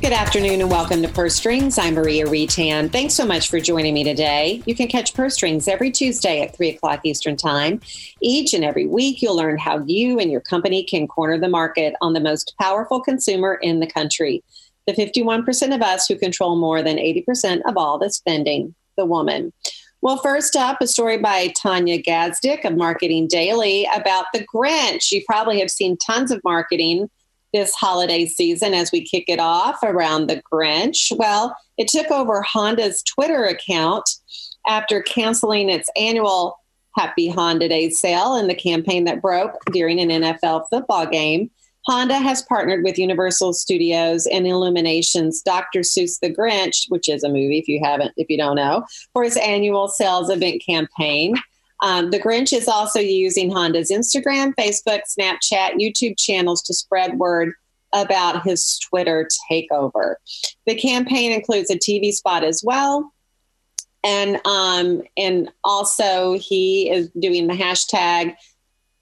Good afternoon and welcome to Purse Strings. I'm Maria Retan. Thanks so much for joining me today. You can catch Purse Strings every Tuesday at 3 o'clock Eastern Time. Each and every week, you'll learn how you and your company can corner the market on the most powerful consumer in the country. The 51% of us who control more than 80% of all the spending, the woman. Well, first up, a story by Tanya Gazdik of Marketing Daily about the Grinch. You probably have seen tons of marketing this holiday season as we kick it off around the Grinch? Well, it took over Honda's Twitter account after canceling its annual Happy Honda Day sale in the campaign that broke during an NFL football game. Honda has partnered with Universal Studios and Illumination's Dr. Seuss the Grinch, which is a movie if you haven't, if you don't know, for its annual sales event campaign. Um, the Grinch is also using Honda's Instagram, Facebook, Snapchat, YouTube channels to spread word about his Twitter takeover. The campaign includes a TV spot as well. And um, and also he is doing the hashtag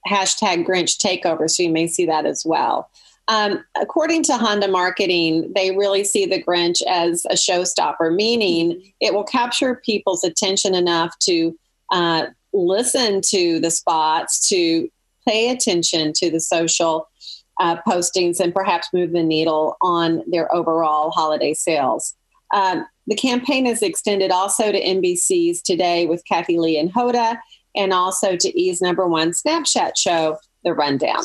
hashtag Grinch takeover, so you may see that as well. Um, according to Honda Marketing, they really see the Grinch as a showstopper, meaning it will capture people's attention enough to uh, listen to the spots, to pay attention to the social uh, postings, and perhaps move the needle on their overall holiday sales. Um, the campaign is extended also to NBC's Today with Kathie Lee and Hoda, and also to E's number one Snapchat show, The Rundown.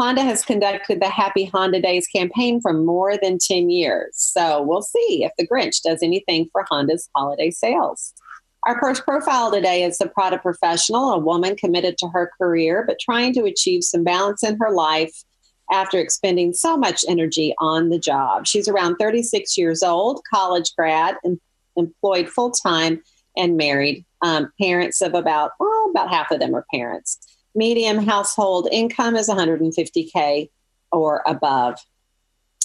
Honda has conducted the Happy Honda Days campaign for more than 10 years. So we'll see if the Grinch does anything for Honda's holiday sales. Our first profile today is a Prada professional, a woman committed to her career, but trying to achieve some balance in her life after expending so much energy on the job. She's around 36 years old, college grad, em- employed full time, and married. Um, parents of about, well, about half of them are parents. Medium household income is 150K or above.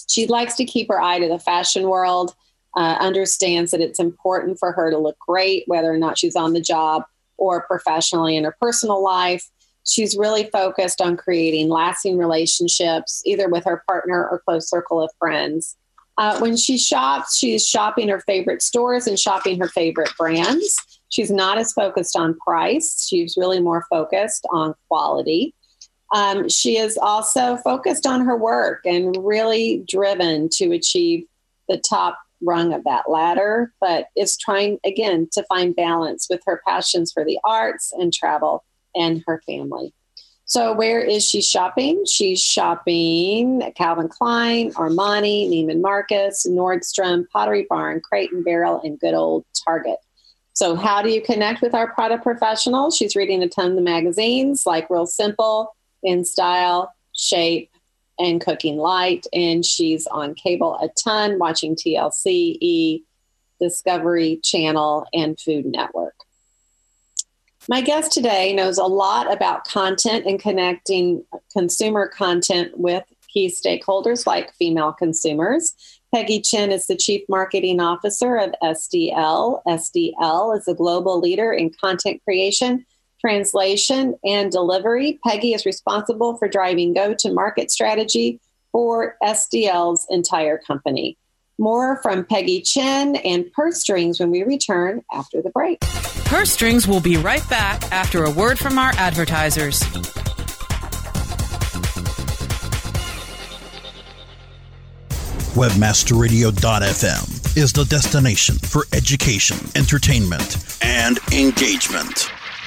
She likes to keep her eye to the fashion world uh, understands that it's important for her to look great, whether or not she's on the job or professionally in her personal life. She's really focused on creating lasting relationships, either with her partner or close circle of friends. Uh, when she shops, she's shopping her favorite stores and shopping her favorite brands. She's not as focused on price. She's really more focused on quality. Um, she is also focused on her work and really driven to achieve the top rung of that ladder, but is trying again to find balance with her passions for the arts and travel and her family. So, where is she shopping? She's shopping at Calvin Klein, Armani, Neiman Marcus, Nordstrom, Pottery Barn, Crate and Barrel, and good old Target. So, how do you connect with our product professional? She's reading a ton of the magazines like Real Simple, In Style, Shape, and Cooking Light. And she's on cable a ton, watching TLC, E, Discovery Channel, and Food Network. My guest today knows a lot about content and connecting consumer content with key stakeholders like female consumers. Peggy Chen is the Chief Marketing Officer of SDL. SDL is a global leader in content creation translation, and delivery. Peggy is responsible for driving go to market strategy for SDL's entire company. More from Peggy Chen and Purse Strings when we return after the break. Purse Strings will be right back after a word from our advertisers. Webmasterradio.fm is the destination for education, entertainment, and engagement.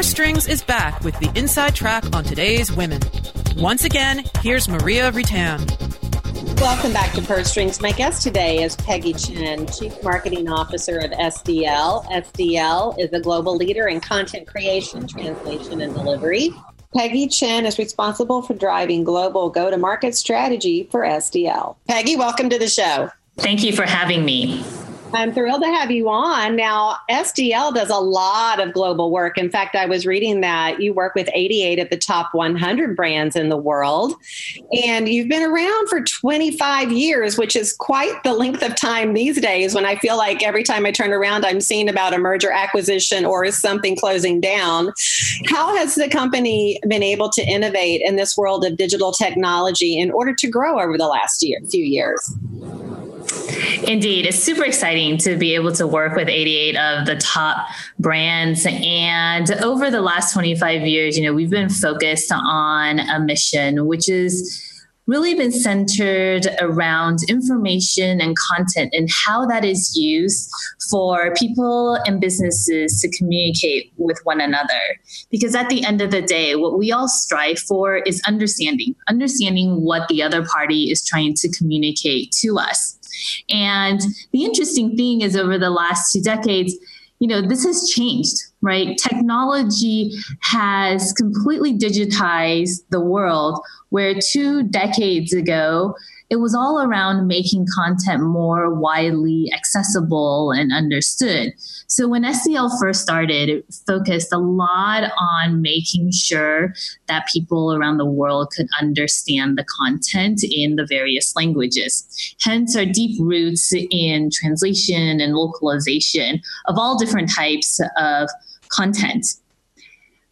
Purse Strings is back with the inside track on today's women. Once again, here's Maria Ritan. Welcome back to Purse Strings. My guest today is Peggy Chen, Chief Marketing Officer of SDL. SDL is a global leader in content creation, translation, and delivery. Peggy Chen is responsible for driving global go to market strategy for SDL. Peggy, welcome to the show. Thank you for having me. I'm thrilled to have you on. Now, SDL does a lot of global work. In fact, I was reading that you work with 88 of the top 100 brands in the world, and you've been around for 25 years, which is quite the length of time these days when I feel like every time I turn around, I'm seeing about a merger acquisition or is something closing down. How has the company been able to innovate in this world of digital technology in order to grow over the last year, few years? Indeed, it's super exciting to be able to work with 88 of the top brands. And over the last 25 years, you know, we've been focused on a mission, which is really been centered around information and content and how that is used for people and businesses to communicate with one another. Because at the end of the day, what we all strive for is understanding, understanding what the other party is trying to communicate to us. And the interesting thing is, over the last two decades, you know, this has changed, right? Technology has completely digitized the world, where two decades ago, it was all around making content more widely accessible and understood. So when SDL first started, it focused a lot on making sure that people around the world could understand the content in the various languages. Hence our deep roots in translation and localization of all different types of content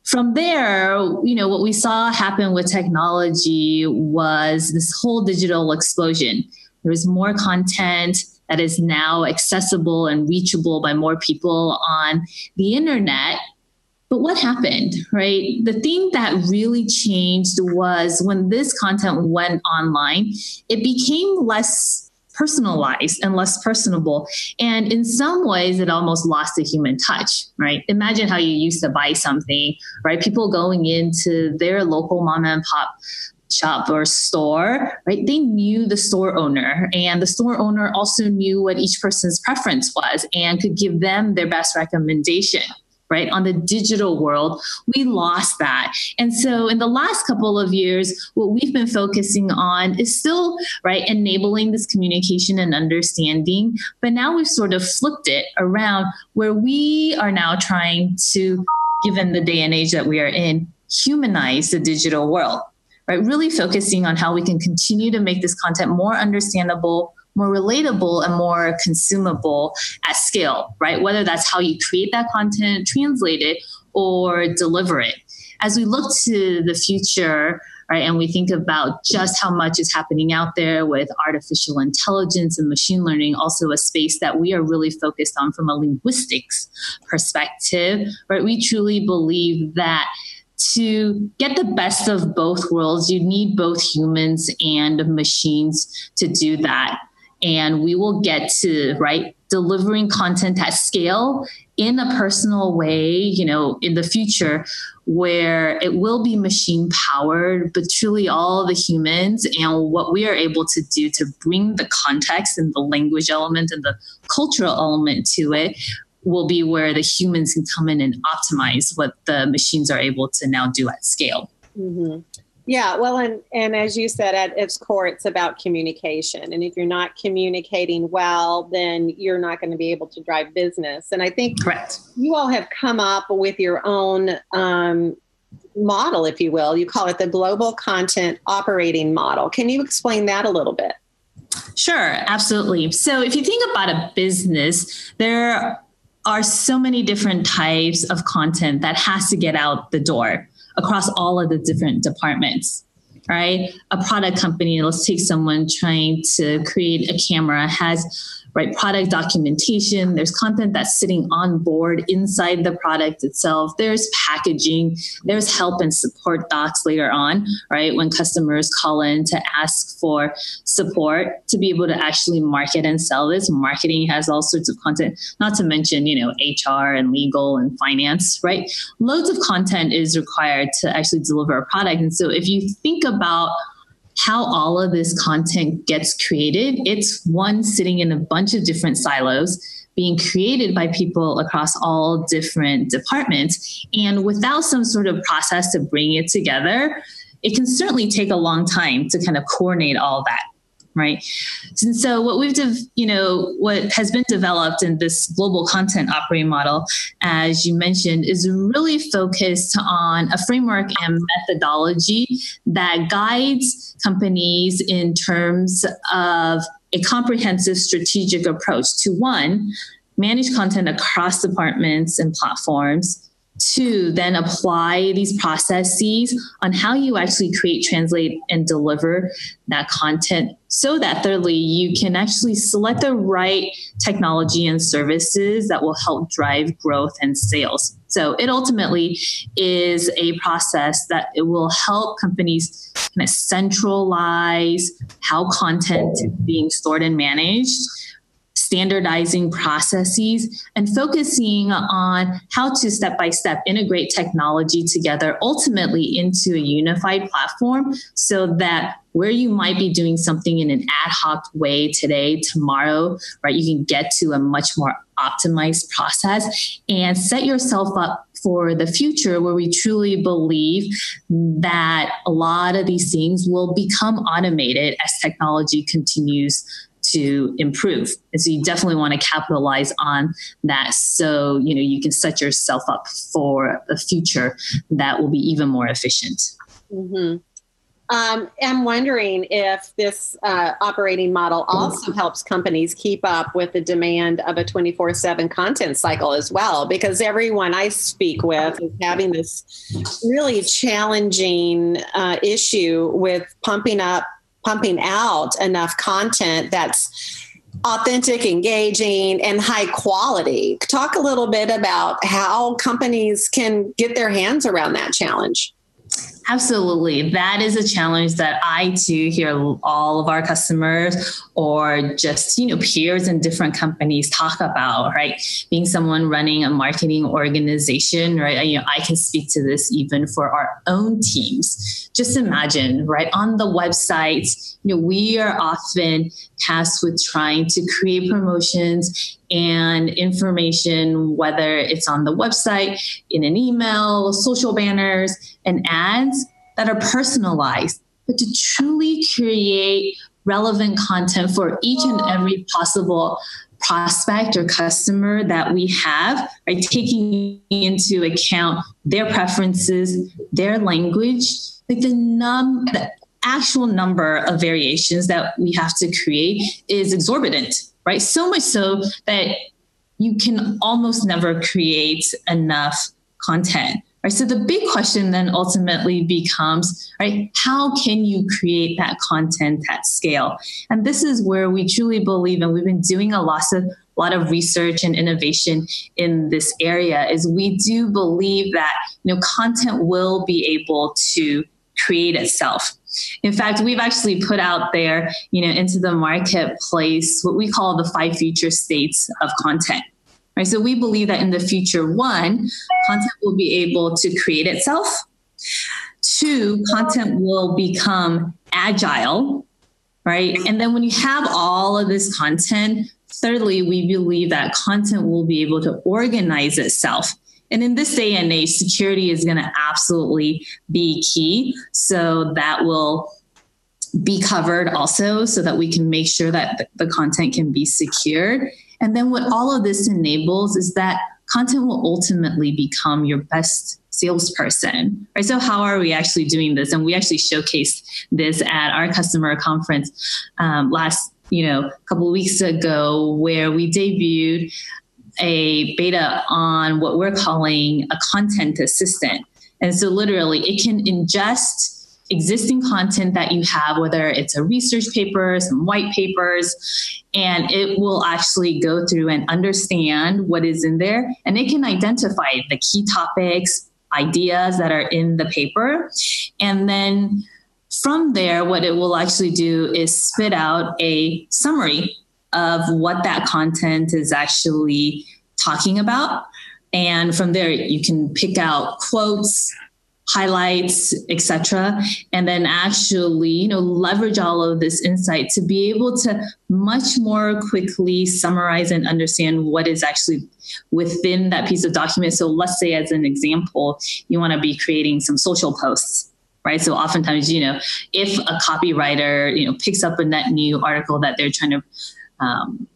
from there, you know, what we saw happen with technology was this whole digital explosion. There was more content that is now accessible and reachable by more people on the internet. But what happened, right? The thing that really changed was when this content went online, it became less personalized and less personable. And in some ways, it almost lost the human touch, right? Imagine how you used to buy something, right? People going into their local mom and pop shop or store, right? They knew the store owner, and the store owner also knew what each person's preference was and could give them their best recommendation right? On the digital world, we lost that. And so in the last couple of years, what we've been focusing on is still, right, enabling this communication and understanding. But now we've sort of flipped it around where we are now trying to, given the day and age that we are in, humanize the digital world. Right, really focusing on how we can continue to make this content more understandable, more relatable and more consumable at scale, right? Whether that's how you create that content, translate it, or deliver it. As we look to the future, right, and we think about just how much is happening out there with artificial intelligence and machine learning, also a space that we are really focused on from a linguistics perspective, right? We truly believe that to get the best of both worlds, you need both humans and machines to do that and we will get to right delivering content at scale in a personal way, you know, in the future where it will be machine powered, but truly all the humans and what we are able to do to bring the context and the language element and the cultural element to it will be where the humans can come in and optimize what the machines are able to now do at scale. Mm-hmm. Yeah, well, and and as you said, at its core, it's about communication. And if you're not communicating well, then you're not going to be able to drive business. And I think correct. You all have come up with your own um, model, if you will. You call it the Global Content Operating Model. Can you explain that a little bit? Sure, absolutely. So if you think about a business, there are so many different types of content that has to get out the door across all of the different departments right? A product company, let's take someone trying to create a camera, has right? Product documentation there's content that's sitting on board inside the product itself. There's packaging there's help and support docs later on right? When customers call in to ask for support to be able to actually market and sell this. Marketing has all sorts of content not to mention you know hr and legal and finance right? Loads of content is required to actually deliver a product. And so if you think about how all of this content gets created. It's one sitting in a bunch of different silos being created by people across all different departments. And without some sort of process to bring it together, it can certainly take a long time to kind of coordinate all that right? And so what we've, de- you know, what has been developed in this global content operating model, as you mentioned, is really focused on a framework and methodology that guides companies in terms of a comprehensive strategic approach to one, manage content across departments and platforms to then apply these processes on how you actually create, translate, and deliver that content so that thirdly, you can actually select the right technology and services that will help drive growth and sales. So it ultimately is a process that it will help companies kind of centralize how content is being stored and managed standardizing processes, and focusing on how to step by step integrate technology together, ultimately into a unified platform so that where you might be doing something in an ad hoc way today, tomorrow, right, you can get to a much more optimized process and set yourself up for the future where we truly believe that a lot of these things will become automated as technology continues to improve. And so you definitely want to capitalize on that so you know you can set yourself up for a future that will be even more efficient. Mm-hmm. Um, I'm wondering if this uh, operating model also helps companies keep up with the demand of a 24 7 content cycle as well, because everyone I speak with is having this really challenging uh, issue with pumping up pumping out enough content that's authentic, engaging, and high quality. Talk a little bit about how companies can get their hands around that challenge. Absolutely. That is a challenge that I too hear all of our customers or just, you know, peers in different companies talk about, right? Being someone running a marketing organization, right? You know, I can speak to this even for our own teams. Just imagine, right? On the website, you know, we are often tasked with trying to create promotions and information, whether it's on the website, in an email, social banners, and ads that are personalized, but to truly create relevant content for each and every possible prospect or customer that we have, right? Taking into account their preferences, their language, like the num the actual number of variations that we have to create is exorbitant right? So much so that you can almost never create enough content. Right. So the big question then ultimately becomes, right, how can you create that content at scale? And this is where we truly believe, and we've been doing a lot of a lot of research and innovation in this area, is we do believe that you know content will be able to create itself In fact, we've actually put out there, you know, into the marketplace what we call the five future states of content. Right? So we believe that in the future, one, content will be able to create itself. Two, content will become agile, right? And then when you have all of this content, thirdly, we believe that content will be able to organize itself. And in this day and age, security is going to absolutely be key. So that will be covered also so that we can make sure that the content can be secured. And then what all of this enables is that content will ultimately become your best salesperson. Right. So how are we actually doing this? And we actually showcased this at our customer conference um, last, you know, couple weeks ago, where we debuted a beta on what we're calling a content assistant. And so literally it can ingest existing content that you have, whether it's a research paper, some white papers, and it will actually go through and understand what is in there. And it can identify the key topics, ideas that are in the paper. And then from there, what it will actually do is spit out a summary of what that content is actually talking about. And from there, you can pick out quotes, highlights, etc., and then actually, you know, leverage all of this insight to be able to much more quickly summarize and understand what is actually within that piece of document. So let's say as an example, you want to be creating some social posts. Right. So oftentimes, you know, if a copywriter, you know, picks up a net new article that they're trying to um,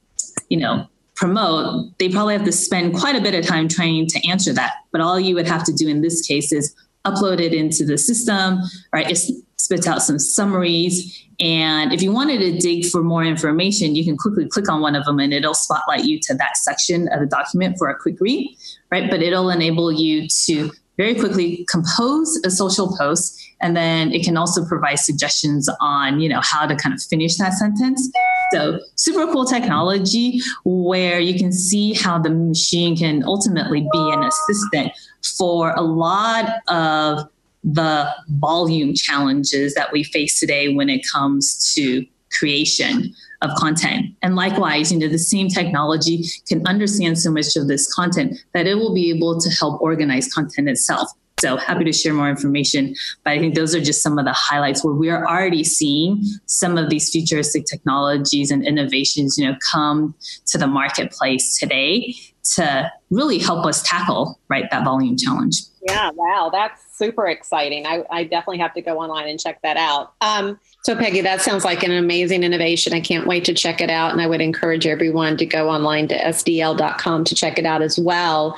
you know, promote, they probably have to spend quite a bit of time trying to answer that. But all you would have to do in this case is upload it into the system, right? It spits out some summaries. And if you wanted to dig for more information, you can quickly click on one of them and it'll spotlight you to that section of the document for a quick read, right? But it'll enable you to very quickly compose a social post and then it can also provide suggestions on you know how to kind of finish that sentence so super cool technology where you can see how the machine can ultimately be an assistant for a lot of the volume challenges that we face today when it comes to creation of content. And likewise, you know, the same technology can understand so much of this content that it will be able to help organize content itself. So happy to share more information. But I think those are just some of the highlights where we are already seeing some of these futuristic technologies and innovations, you know, come to the marketplace today to really help us tackle right that volume challenge. Yeah, wow, that's super exciting. I, I definitely have to go online and check that out. Um, so, Peggy, that sounds like an amazing innovation. I can't wait to check it out. And I would encourage everyone to go online to sdl.com to check it out as well.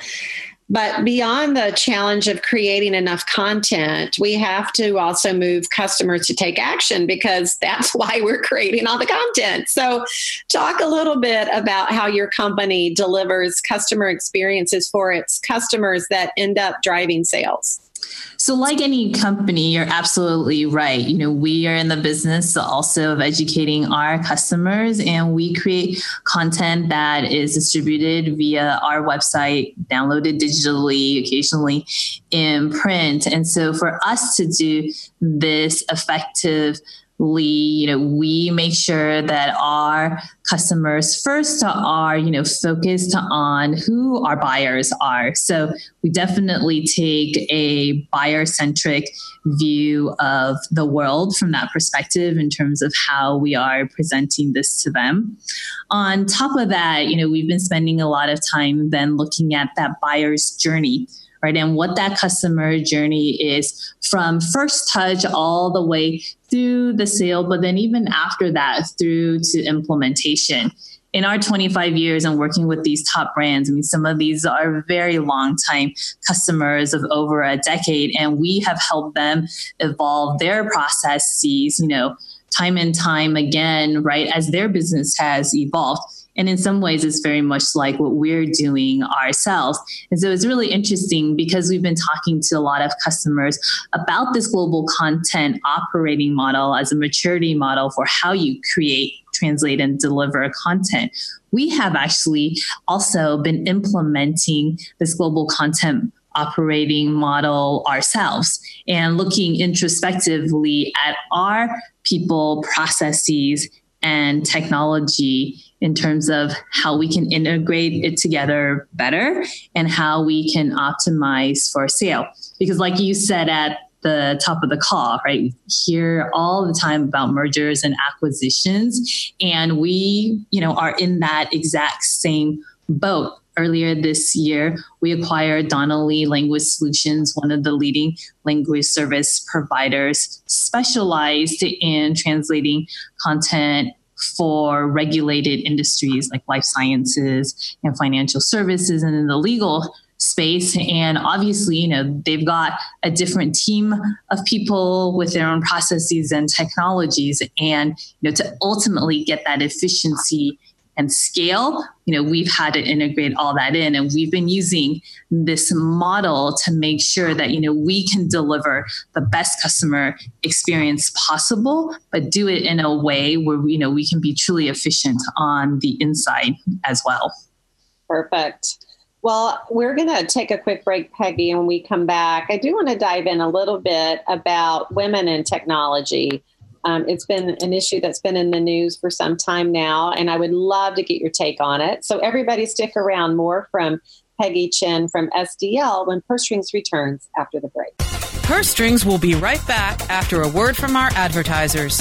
But beyond the challenge of creating enough content, we have to also move customers to take action because that's why we're creating all the content. So, talk a little bit about how your company delivers customer experiences for its customers that end up driving sales. So, like any company, you're absolutely right. You know, we are in the business also of educating our customers, and we create content that is distributed via our website, downloaded digitally, occasionally in print. And so, for us to do this effective you know we make sure that our customers first are you know focused on who our buyers are. So we definitely take a buyer centric view of the world from that perspective in terms of how we are presenting this to them. On top of that you know we've been spending a lot of time then looking at that buyer's journey right? And what that customer journey is from first touch all the way through the sale, but then even after that, through to implementation. In our 25 years and working with these top brands, I mean, some of these are very long time customers of over a decade, and we have helped them evolve their processes, you know, time and time again, right, as their business has evolved. And in some ways, it's very much like what we're doing ourselves. And so it's really interesting because we've been talking to a lot of customers about this global content operating model as a maturity model for how you create, translate, and deliver content. We have actually also been implementing this global content operating model ourselves and looking introspectively at our people, processes, and technology in terms of how we can integrate it together better and how we can optimize for sale. Because, like you said at the top of the call, right? We hear all the time about mergers and acquisitions, and we, you know, are in that exact same boat. Earlier this year, we acquired Donnelley Language Solutions, one of the leading language service providers specialized in translating content for regulated industries like life sciences and financial services and in the legal space. And obviously you know they've got a different team of people with their own processes and technologies. And you know to ultimately get that efficiency and scale you know we've had to integrate all that in. And we've been using this model to make sure that you know we can deliver the best customer experience possible but do it in a way where you know we can be truly efficient on the inside as well. Perfect. Well, we're going to take a quick break, Peggy, and when we come back, I do want to dive in a little bit about women in technology. Um, it's been an issue that's been in the news for some time now, and I would love to get your take on it. So, everybody, stick around more from Peggy Chen from SDL when Purse Strings returns after the break. Purse Strings will be right back after a word from our advertisers.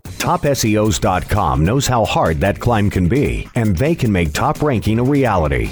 TopSEOs.com knows how hard that climb can be, and they can make top ranking a reality.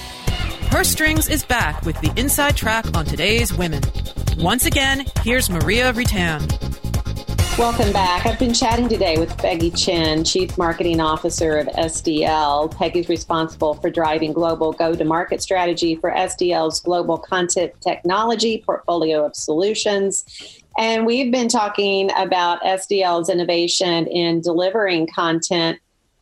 Purse Strings is back with the inside track on today's women. Once again, here's Maria Ritan. Welcome back. I've been chatting today with Peggy Chen, Chief Marketing Officer of SDL. Peggy's responsible for driving global go to market strategy for SDL's global content technology portfolio of solutions. And we've been talking about SDL's innovation in delivering content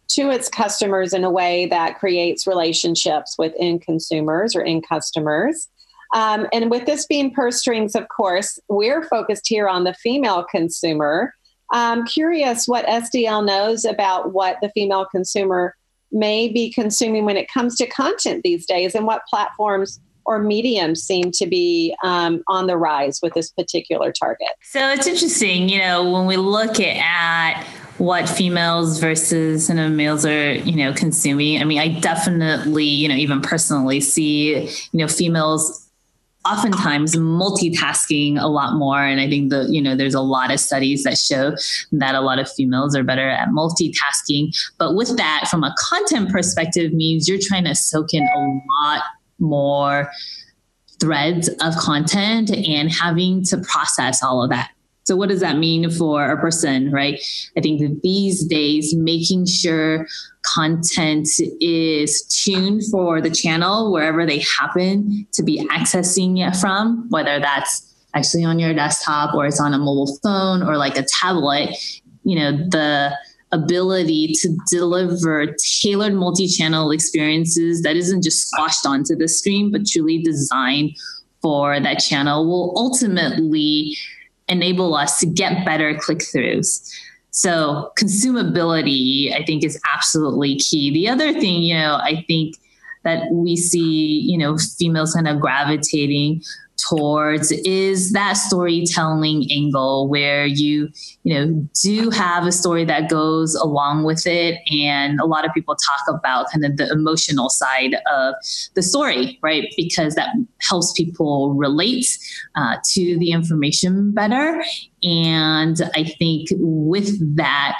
to its customers in a way that creates relationships with end consumers or end customers. Um, and with this being purse strings, of course, we're focused here on the female consumer. I'm curious what SDL knows about what the female consumer may be consuming when it comes to content these days and what platforms or mediums seem to be um, on the rise with this particular target. So it's interesting, you know, when we look at what females versus you know males are you know consuming. I mean i definitely you know even personally see you know females oftentimes multitasking a lot more. And i think the you know there's a lot of studies that show that a lot of females are better at multitasking. But with that from a content perspective means you're trying to soak in a lot more threads of content and having to process all of that so what does that mean for a person right? I think that these days making sure content is tuned for the channel wherever they happen to be accessing it from, whether that's actually on your desktop or it's on a mobile phone or like a tablet, you know, the ability to deliver tailored multi-channel experiences that isn't just squashed onto the screen, but truly designed for that channel will ultimately enable us to get better click-throughs. So consumability, I think, is absolutely key. The other thing, you know, I think that we see, you know, females kind of gravitating towards is that storytelling angle where you you know do have a story that goes along with it. And a lot of people talk about kind of the emotional side of the story right? Because that helps people relate uh, to the information better. And I think with that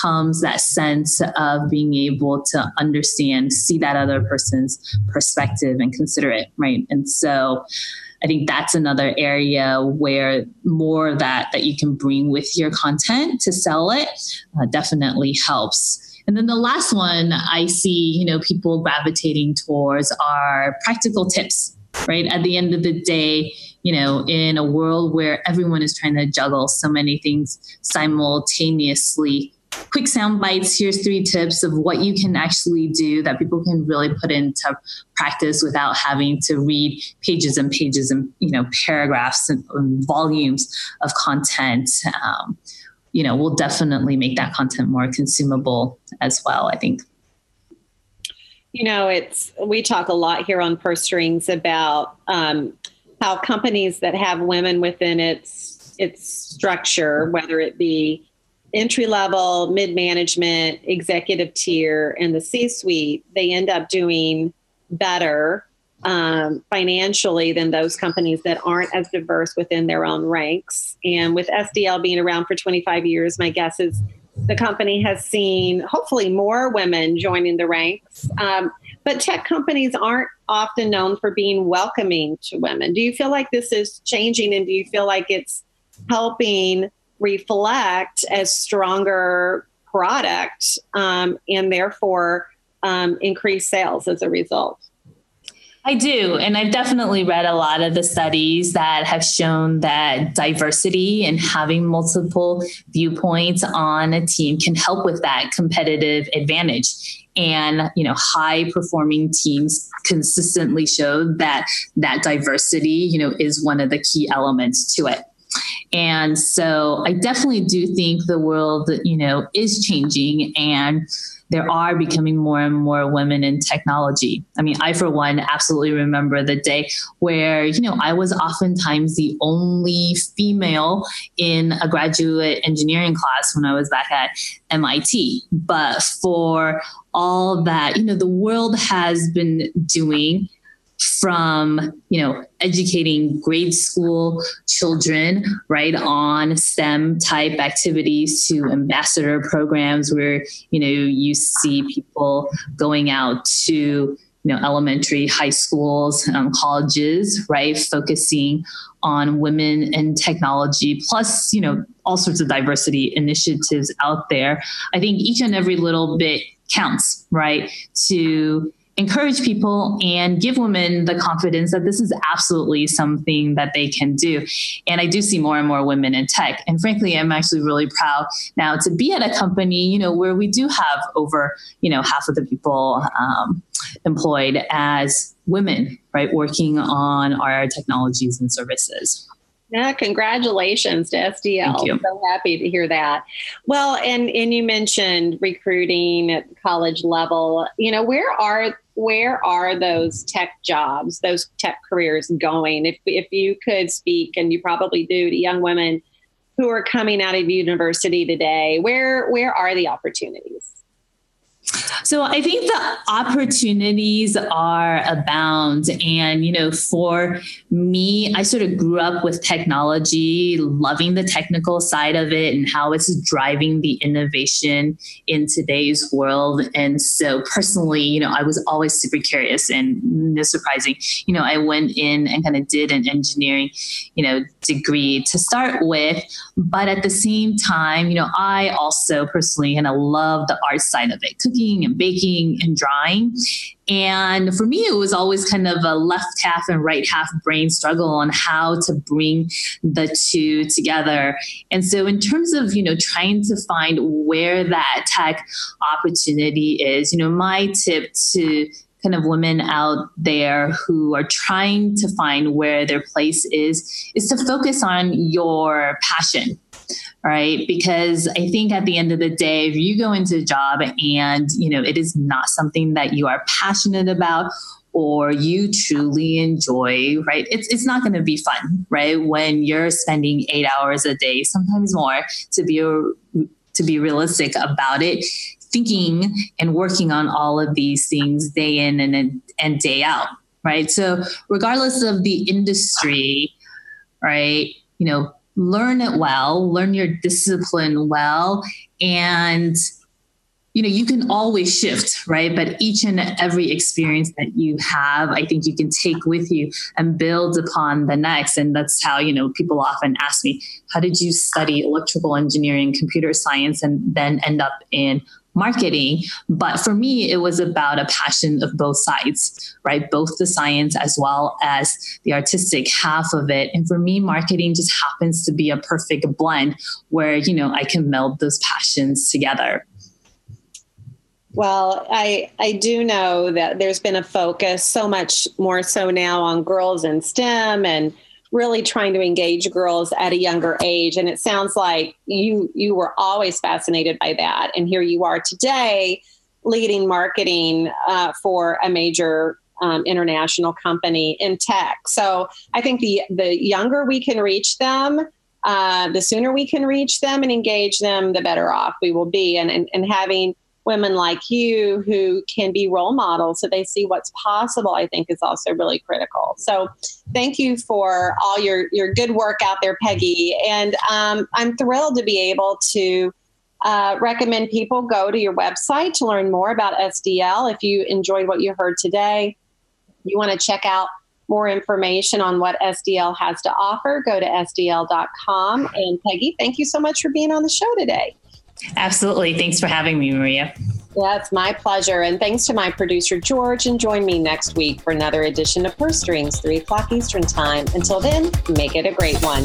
comes that sense of being able to understand, see that other person's perspective and consider it, right? And so I think that's another area where more of that that you can bring with your content to sell it uh, definitely helps. And then the last one I see, you know, people gravitating towards are practical tips, right? At the end of the day, you know, in a world where everyone is trying to juggle so many things simultaneously, quick sound bites. Here's three tips of what you can actually do that people can really put into practice without having to read pages and pages and you know paragraphs and, and volumes of content. Um, you know, will definitely make that content more consumable as well. I think. You know, it's we talk a lot here on Purse Strings about um, how companies that have women within its its structure, whether it be entry level, mid management, executive tier, and the C suite, they end up doing better um, financially than those companies that aren't as diverse within their own ranks. And with SDL being around for 25 years, my guess is the company has seen hopefully more women joining the ranks. Um, but tech companies aren't often known for being welcoming to women. Do you feel like this is changing and do you feel like it's helping reflect as stronger product um, and therefore um, increase sales as a result. I do. And I've definitely read a lot of the studies that have shown that diversity and having multiple viewpoints on a team can help with that competitive advantage. And, you know, high performing teams consistently show that that diversity, you know, is one of the key elements to it. And so I definitely do think the world, you know, is changing and there are becoming more and more women in technology. I mean, I, for one, absolutely remember the day where, you know, I was oftentimes the only female in a graduate engineering class when I was back at MIT. But for all that, you know, the world has been doing from you know educating grade school children right on stem type activities to ambassador programs where you know you see people going out to you know elementary high schools um, colleges right focusing on women and technology plus you know all sorts of diversity initiatives out there. I think each and every little bit counts right to encourage people and give women the confidence that this is absolutely something that they can do. And I do see more and more women in tech. And frankly, I'm actually really proud now to be at a company, you know, where we do have over, you know, half of the people um, employed as women, right, working on our technologies and services. Yeah, congratulations to SDL. So happy to hear that. Well, and and you mentioned recruiting at college level. You know, where are where are those tech jobs, those tech careers going? If if you could speak, and you probably do, to young women who are coming out of university today, where where are the opportunities? So I think the opportunities are abound. And, you know, for me, I sort of grew up with technology, loving the technical side of it and how it's driving the innovation in today's world. And so personally, you know, I was always super curious and no surprising, you know, I went in and kind of did an engineering, you know, degree to start with. But at the same time, you know, I also personally kind of love the art side of it, cooking and baking and drawing. And for me, it was always kind of a left half and right half brain struggle on how to bring the two together. And so, in terms of, you know, trying to find where that tech opportunity is, you know, my tip to kind of women out there who are trying to find where their place is is to focus on your passion right? Because i think at the end of the day if you go into a job and you know it is not something that you are passionate about or you truly enjoy right? It's, it's not going to be fun right? When you're spending eight hours a day sometimes more to be to be realistic about it thinking and working on all of these things day in and, and day out right? So regardless of the industry right you know learn it well, learn your discipline well, and you know you can always shift right? But each and every experience that you have i think you can take with you and build upon the next. And that's how you know people often ask me how did you study electrical engineering computer science and then end up in marketing. But for me, it was about a passion of both sides, right? Both the science as well as the artistic half of it. And for me, marketing just happens to be a perfect blend where, you know, I can meld those passions together. Well, I I do know that there's been a focus so much more so now on girls in STEM and really trying to engage girls at a younger age. And it sounds like you you were always fascinated by that. And here you are today leading marketing uh, for a major um, international company in tech. So i think the the younger we can reach them uh, the sooner we can reach them and engage them the better off we will be. And, and, and having women like you who can be role models so they see what's possible i think is also really critical so thank you for all your your good work out there peggy and um, i'm thrilled to be able to uh, recommend people go to your website to learn more about sdl if you enjoyed what you heard today you want to check out more information on what SDL has to offer, go to SDL.com. And Peggy, thank you so much for being on the show today. Absolutely. Thanks for having me, Maria. Yeah, it's my pleasure. And thanks to my producer, George. And join me next week for another edition of Purse Strings, 3 o'clock Eastern Time. Until then, make it a great one.